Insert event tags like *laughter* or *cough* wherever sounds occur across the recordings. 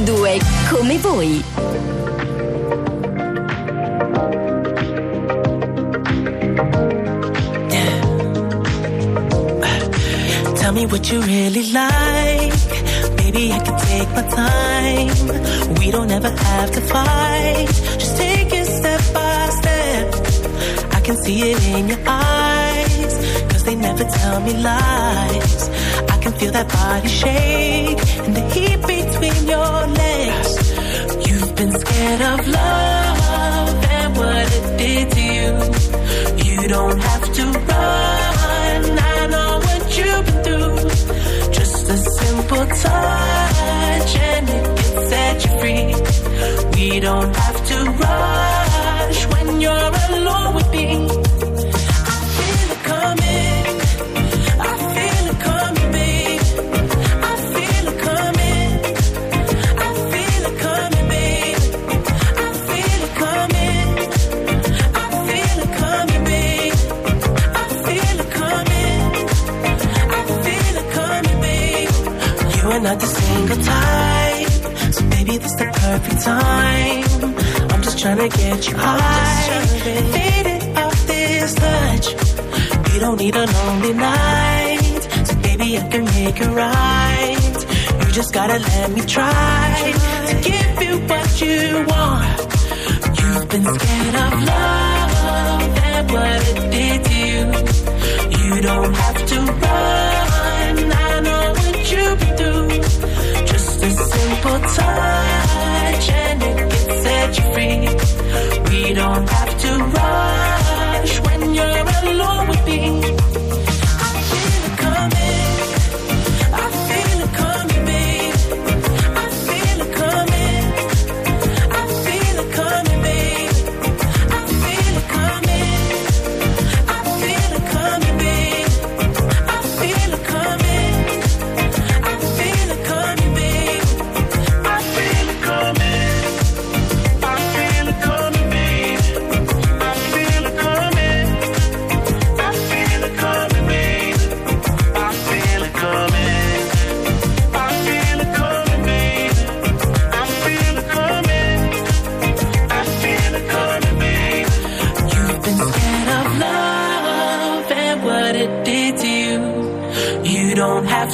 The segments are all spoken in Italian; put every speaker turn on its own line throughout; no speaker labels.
102 come voi.
Tell me what you really like. Baby, I can take my time. We don't ever have to fight. Just take it step by step. I can see it in your eyes. Cause they never tell me lies. I can feel that body shake Scared of love and what it did to you. You don't have to run. I know what you've been through. Just a simple touch and it can set you free. We don't have to rush when you're get you high, faded off this touch. You don't need a lonely night, so baby I can make it right. You just gotta let me try to give you what you want. You've been scared of love and what it did to you. You don't have to run. I know what you've been through. Just a simple touch and it set you free. We don't have to rush when you're alone with me.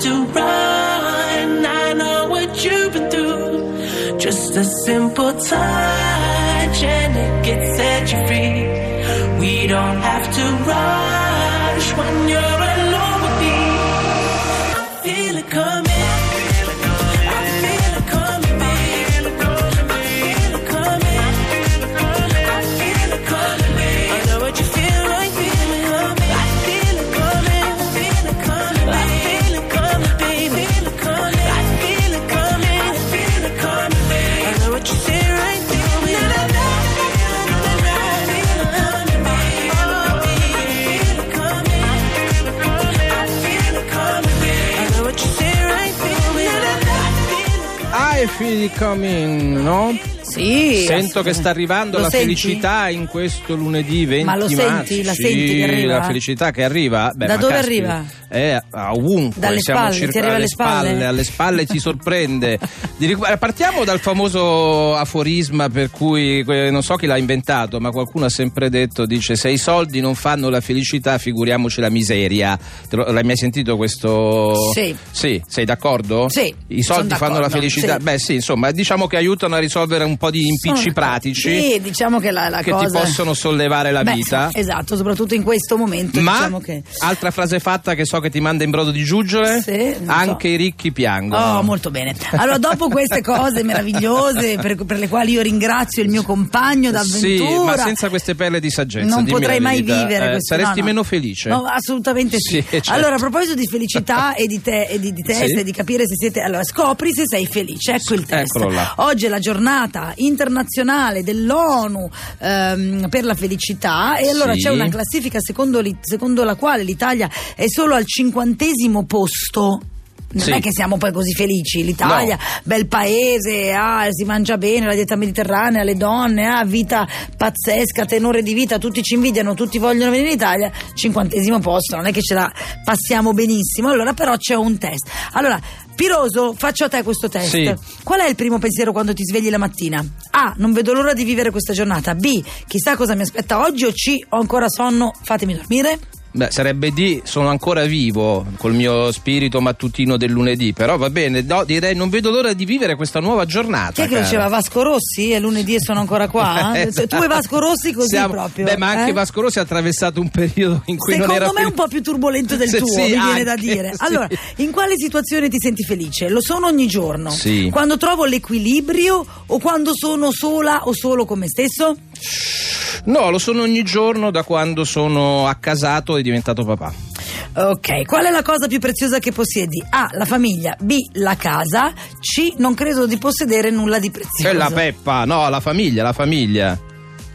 To run. I know what you've been through. Just a simple touch and it gets set you free. We don't have to rush I feel it coming,
no?
Sì.
Sento che sta arrivando
Lo
la
senti?
felicità in questo lunedì 20
Ma lo
marzo.
senti? La
Sì,
senti che arriva?
la felicità che arriva. Beh,
Da dove
caspita,
arriva?
È a ovunque.
Dalle
Siamo
spalle,
circa-
alle spalle?
Alle spalle ti sorprende. *laughs* Eh, Partiamo dal famoso aforisma per cui, non so chi l'ha inventato, ma qualcuno ha sempre detto, dice, se i soldi non fanno la felicità, figuriamoci la miseria. L'hai mai sentito questo?
Sì.
Sì, sei d'accordo?
Sì,
I soldi fanno la felicità?
sì.
Beh sì, insomma, diciamo che aiutano a risolvere un po' di impicci
Sono-
pratici
Sì, diciamo che la, la
che
cosa...
ti possono sollevare la
Beh,
vita.
Esatto, soprattutto in questo momento.
Ma
diciamo che...
altra frase fatta che so che ti manda in brodo di giuggiole,
Sì, non so.
anche i ricchi piangono.
Oh, molto bene. Allora, dopo queste cose meravigliose per, per le quali io ringrazio il mio compagno d'avventura.
Sì, ma senza queste perle di saggezza.
non potrei mai vivere
Eh,
questo
saresti
no, no.
meno felice.
No, assolutamente sì.
Sì, certo.
Allora, a proposito di felicità e di, te, e di, di test
Sì.
e di capire se siete. Allora, scopri se sei felice. Ecco il test. Oggi è la giornata internazionale dell'ONU ehm, per la felicità e allora
Sì.
c'è una classifica secondo, li- secondo la quale l'Italia è solo al cinquantesimo posto. Non
Sì.
è che siamo poi così felici, l'Italia, bel paese, ah, si mangia bene, la dieta mediterranea, le donne, ah, vita pazzesca, tenore di vita, tutti ci invidiano, tutti vogliono venire in Italia, cinquantesimo posto, non è che ce la passiamo benissimo, allora però c'è un test. Allora, Piroso, faccio a te questo test.
Sì.
Qual è il primo pensiero quando ti svegli la mattina? A. Non vedo l'ora di vivere questa giornata. B. Chissà cosa mi aspetta oggi. O C. Ho ancora sonno, fatemi dormire.
Beh, sarebbe di sono ancora vivo col mio spirito mattutino del lunedì, però va bene, no, direi non vedo l'ora di vivere questa nuova giornata.
Chi è che
cara.
diceva Vasco Rossi? È lunedì e sono ancora qua? *laughs*
Eh,
tu e Vasco Rossi così
siamo-
proprio.
Beh, ma anche
eh?
Vasco Rossi ha attraversato un periodo in cui non
Secondo
era
me è un po' più turbolento del *laughs*
Sì,
tuo,
sì,
mi viene
anche,
da dire. *laughs*
sì.
Allora, in quale situazione ti senti felice? Lo sono ogni giorno?
Sì.
Quando trovo l'equilibrio o quando sono sola o solo con me stesso?
No, lo sono ogni giorno da quando sono accasato e diventato papà.
Ok, qual è la cosa più preziosa che possiedi? A. La famiglia. B. La casa. C. Non credo di possedere nulla di prezioso.
È la Peppa, no, la famiglia, la famiglia.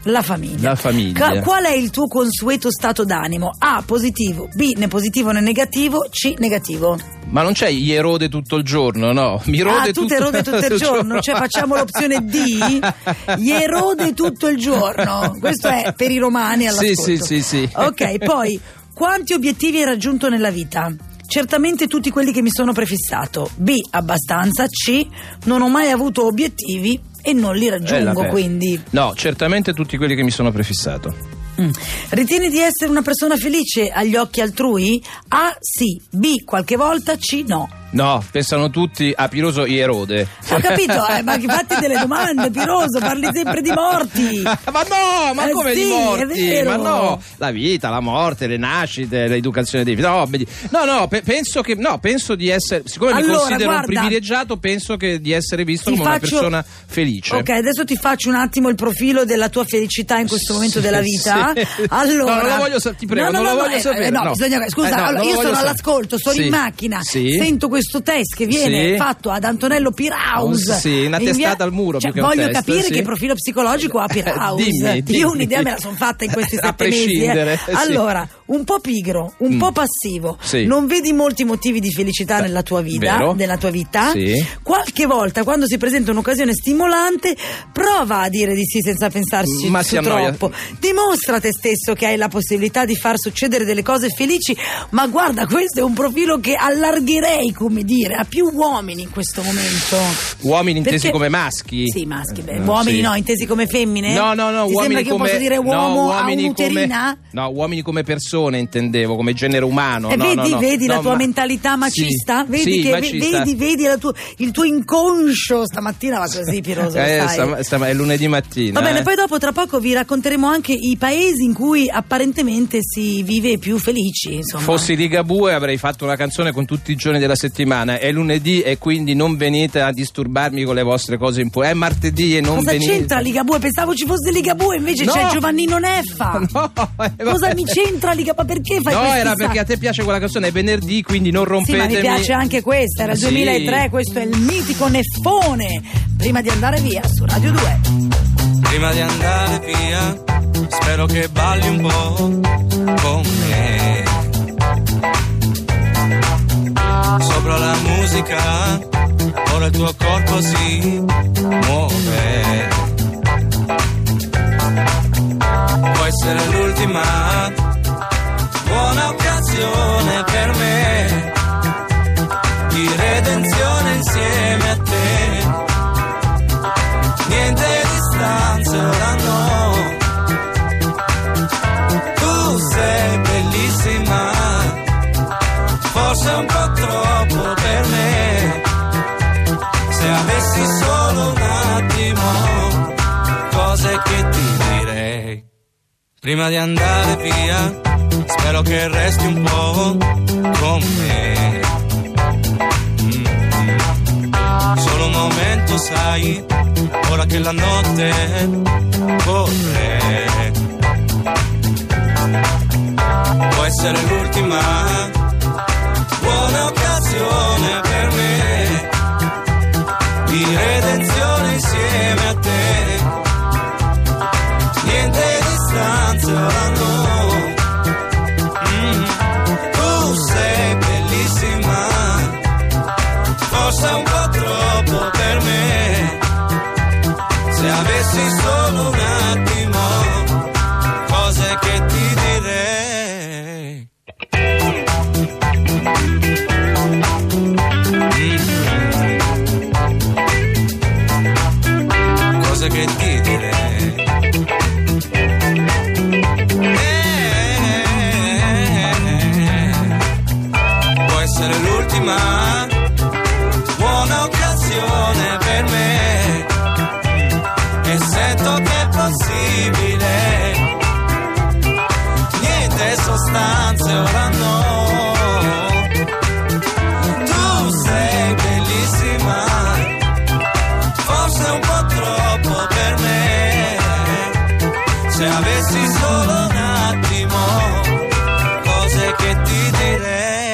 La famiglia.
La famiglia.
Ca- qual è il tuo consueto stato d'animo? A. Positivo. B. Né positivo né negativo. C. Negativo.
Ma non c'è gli erode tutto il giorno, no? *laughs* Mi rode
ah, tu
tutto,
erode tutto il giorno, cioè facciamo *laughs* l'opzione D, gli erode tutto il giorno. Questo è per i romani
Sì,
all'ascolto.
sì, sì, sì.
Ok, poi quanti obiettivi hai raggiunto nella vita? Certamente tutti quelli che mi sono prefissato. B, abbastanza. C, non ho mai avuto obiettivi e non li
Eh,
raggiungo,
Peppa.
quindi.
No, certamente tutti quelli che mi sono prefissato.
Mm. Ritieni di essere una persona felice agli occhi altrui? A, sì. B, qualche volta. C, no.
No, pensano tutti a Piroso gli erode.
Ho capito, eh, ma fatti delle domande, Piroso, parli sempre di morti. *laughs*
ma no, ma
Eh
come
sì,
di
è
morti?
vero.
Ma no, la vita, la morte, le nascite, l'educazione dei figli. No, no, no, pe- penso che no, penso di essere, siccome mi
Allora,
considero
guarda,
un privilegiato, penso che di essere visto come una
faccio-
persona felice.
Ok, adesso ti faccio un attimo il profilo della tua felicità in questo momento della vita.
Sì.
Allora,
No, non lo voglio ti prego,
No, no,
non lo
no,
voglio
eh,
sapere,
eh, no, bisogna- scusa,
Eh,
allora, io sono
sapere.
all'ascolto, sono
Sì.
in macchina,
Sì.
sento questo test che viene
Sì.
fatto ad Antonello Piraus.
Sì, una
in via-
testata al muro
Cioè, voglio
test,
capire
sì.
che profilo psicologico ha Piraus.
Dimmi, dimmi.
Io un'idea me la sono fatta in questi *laughs* sette mesi. eh. Allora, un po' pigro, un
Mm.
po' passivo,
Sì.
non vedi molti motivi di felicità nella tua vita,
Vero.
nella tua vita.
Sì.
Qualche volta, quando si presenta un'occasione stimolante, prova a dire di sì senza pensarci
Ma
troppo. Dimostra a te stesso che hai la possibilità di far succedere delle cose felici. Ma guarda, questo è un profilo che allargherei, come dire, a più uomini in questo momento.
Uomini intesi
Perché-
come maschi?
Sì, maschi, beh,
Eh,
uomini
sì.
no, intesi come femmine?
No, no, no,
Ti
uomini
sembra che io
come
posso dire
no,
uomo a
uomini
un'uterina?
come No, uomini come persone intendevo, come genere umano.
E
no,
vedi,
no, no.
vedi la tua
ma-
mentalità
Sì,
macista? Vedi,
sì,
che,
macista.
vedi, vedi tua- il tuo inconscio stamattina va così, Piroso, *laughs*
Eh,
sai.
sta- sta- è lunedì mattina.
Va bene,
eh.
poi dopo tra poco vi racconteremo anche i paesi in cui apparentemente si vive più felici, insomma.
Fossi di Gabue avrei fatto una canzone con tutti i giorni della settimana. È lunedì e quindi non venite a disturbarmi con le vostre cose in È martedì e non
Cosa
venite.
c'entra Ligabue? Pensavo ci fosse Ligabue, invece c'è Giovannino Neffa. *laughs*
No, eh,
Cosa mi c'entra Ligabue? Perché fai
No, era
sa-
perché a te piace quella canzone, è venerdì, quindi non
Sì,
rompetemi.
ma mi piace anche questa, era il
Sì.
2003, questo è il mitico Neffone. Prima di andare via su Radio 2.
Prima di andare via, spero che balli un po' con me. Sopra la musica, ora il tuo corpo si muove. Che ti direi. Prima di andare via, spero che resti un po' con me. Mm. Solo un momento, sai, ora che la notte corre. Può essere l'ultima buona occasione per me di redenzione insieme a te. Se avessi solo un attimo cose che ti direi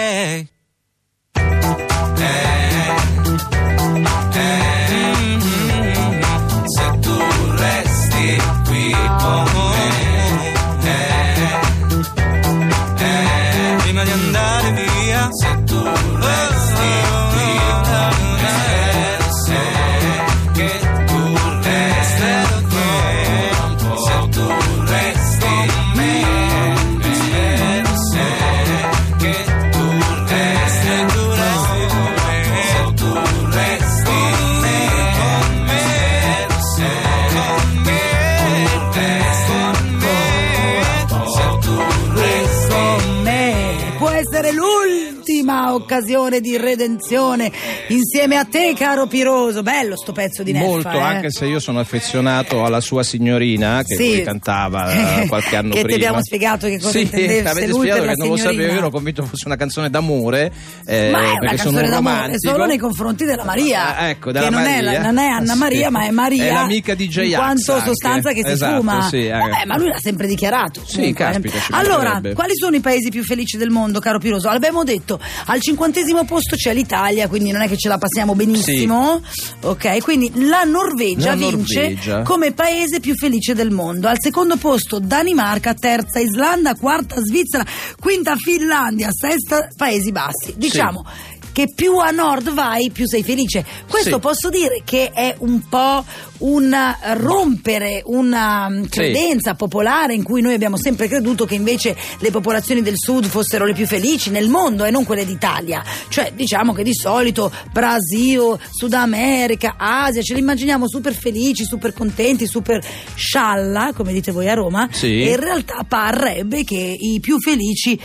occasione di
redenzione insieme a te, caro Piroso. Bello sto pezzo di Neffa.
Molto,
eh.
anche se io sono affezionato alla sua signorina che
Sì.
cantava eh, *laughs* qualche anno
Che ti
prima.
abbiamo spiegato che cosa
sì,
intendesse
avete
lui
spiegato che non lo sapevo,
signorina.
io ero convinto fosse una canzone d'amore. eh,
Ma è una
perché sono
canzone d'amore solo nei confronti della Maria.
Ah, ecco,
che
della
non, È,
Maria.
non è Anna
Sì.
Maria, ma è Maria.
È l'amica di
in
J-Ax
quanto
anche.
sostanza che si
Esatto,
sfuma.
sì, eh.
Vabbè, ma lui l'ha sempre dichiarato.
Sì,
eh.
caspita, ci
allora, quali sono i paesi più felici del mondo, caro Piroso? L'abbiamo detto, al cinquantesimo posto c'è l'Italia, quindi non è che ce la passiamo benissimo. Ok, quindi la Norvegia
La
vince
Norvegia.
come paese più felice del mondo. Al secondo posto Danimarca, terza Islanda, quarta Svizzera, quinta Finlandia, sesta Paesi Bassi. Diciamo che più a nord vai, più sei felice. Questo
Sì.
posso dire che è un po' un rompere una mm, credenza popolare in cui noi abbiamo sempre creduto che invece le popolazioni del sud fossero le più felici nel mondo e non quelle d'Italia. Cioè, diciamo che di solito Brasile, Sud America, Asia, ce li immaginiamo super felici, super contenti, super scialla, come dite voi a Roma.
Sì.
E in realtà parrebbe che i più felici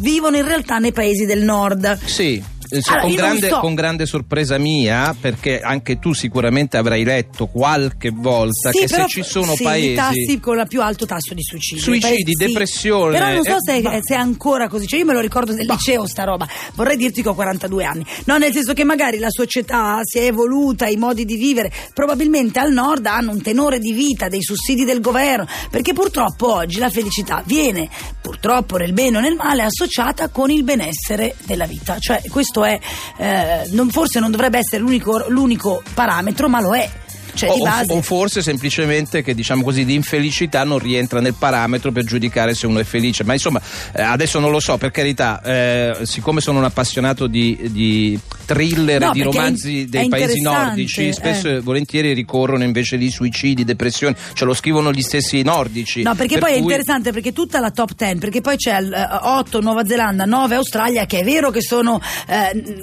vivono in realtà nei paesi del nord.
Sì. Eh,
Allora,
con, grande,
so.
con grande sorpresa mia, perché anche tu sicuramente avrai letto qualche volta che
però-
se ci sono
sì,
paesi
tassi con il più alto tasso di.
Suicidi,
I paesi-
depressione,
Però non so
eh,
se,
ma-
se è ancora così. Cioè, io me lo ricordo del liceo sta roba. Vorrei dirti che ho 42 anni. No, nel senso che magari la società si è evoluta, i modi di vivere. Probabilmente al nord hanno un tenore di vita, dei sussidi del governo. Perché purtroppo oggi la felicità viene, purtroppo nel bene o nel male, associata con il benessere della vita. Cioè, questo è. eh, non- forse non dovrebbe essere l'unico, l'unico parametro, ma lo è. Cioè,
o,
di base.
o forse semplicemente che diciamo così di infelicità non rientra nel parametro per giudicare se uno è felice ma insomma eh, adesso non lo so per carità eh, siccome sono un appassionato di, di thriller
No,
di
è
romanzi
in-
dei
è
paesi nordici spesso
eh.
e volentieri ricorrono invece di suicidi depressioni ce lo scrivono gli stessi nordici
No, perché
per
poi è
cui-
interessante perché tutta la top 10, perché poi c'è il, eh, 8 Nuova Zelanda, 9 Australia, che è vero che sono eh,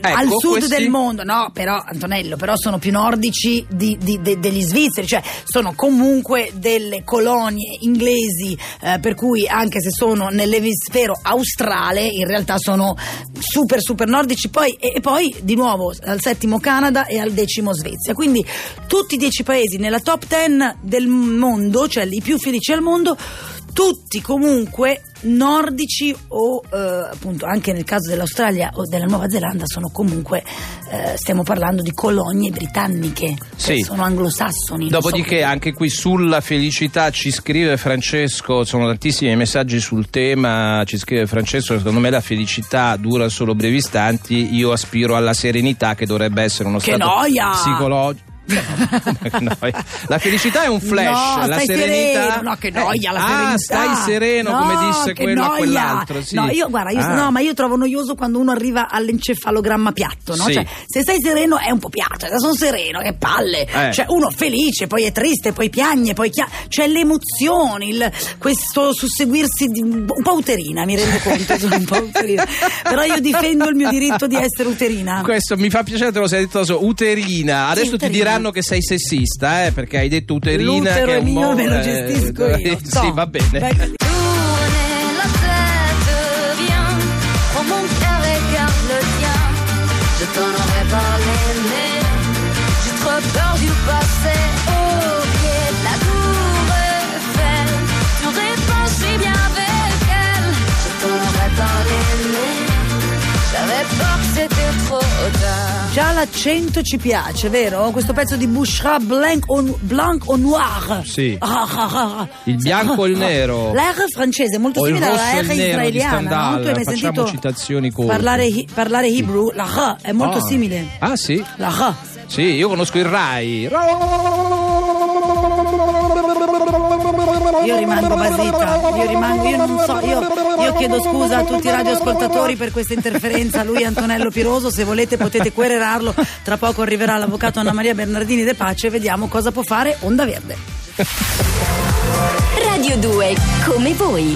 al sud
Ecco, questi-
del mondo, no, però Antonello, però sono più nordici di- di- de- degli svizzeri, cioè sono comunque delle colonie inglesi, eh, per cui anche se sono nell'emisfero australe, in realtà sono super super nordici, poi, e, e poi di nuovo al settimo Canada e al decimo Svezia, quindi tutti i dieci paesi nella top 10 del mondo, cioè i più felici al mondo, tutti comunque nordici o eh, appunto anche nel caso dell'Australia o della Nuova Zelanda sono comunque eh, stiamo parlando di colonie britanniche
Sì.
sono anglosassoni so
Dopodiché
come-
anche qui sulla felicità ci scrive Francesco, sono tantissimi messaggi sul tema, ci scrive Francesco, secondo me la felicità dura solo brevi istanti, io aspiro alla serenità che dovrebbe essere uno
Che
stato
noia!
psicologico. Noia? La felicità è un flash,
No,
la
stai
serenità.
sereno. No, che noia la
ah,
serenità.
stai sereno,
No,
come disse quello a
noia.
quell'altro. Sì.
No, io guarda, io,
Ah.
no, ma io trovo noioso quando uno arriva all'encefalogramma piatto, no?
Sì.
Cioè, se sei sereno è un po' piatto, sono sereno, che palle.
Eh.
Cioè, uno felice, poi è triste, poi piagne, poi chia- Cioè, le emozioni, il- questo susseguirsi di un po' uterina, mi rendo conto, sono un po' uterina. Però io difendo il mio diritto di essere uterina.
Questo mi fa piacere, te lo sei detto so, uterina. Adesso ti
uterina.
Diranno che sei sessista, eh, perché hai detto uterina.
L'utero
che è un
mio, me lo
eh,
gestisco *laughs* io.
sì,
So.
va bene.
Venga- L'accento ci piace, vero? Questo pezzo di Bouchra Blanc o, Blanc o Noir.
Sì. *laughs*
Ah, ah, ah.
Il bianco *laughs* o il nero?
L'R francese è molto
O
simile alla
e
R israeliana. no?
Stendhal,
Tu hai mai
facciamo
sentito
citazioni corte.
parlare, parlare hebrew? La R è molto simile.
Ah sì?
La R.
Sì, io conosco il Rai.
Io rimango basita, io rimango, io non so, io, io chiedo scusa a tutti i radioascoltatori per questa interferenza. Lui è Antonello Piroso, se volete potete querelarlo. Tra poco arriverà l'avvocato Anna Maria Bernardini De Pace e vediamo cosa può fare Onda Verde.
Radio 2, come voi.